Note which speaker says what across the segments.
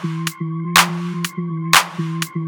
Speaker 1: Thank you.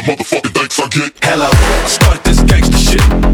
Speaker 1: the motherfucking thanks I get.
Speaker 2: Hello, I started this gangster shit.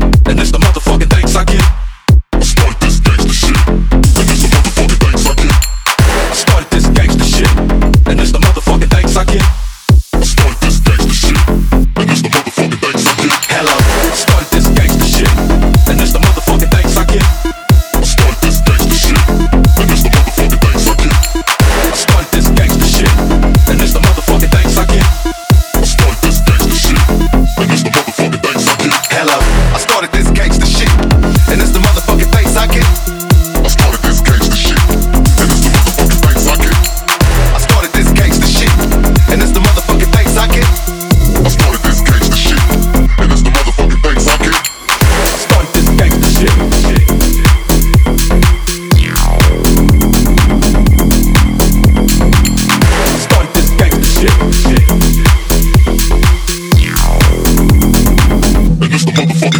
Speaker 2: motherfucker.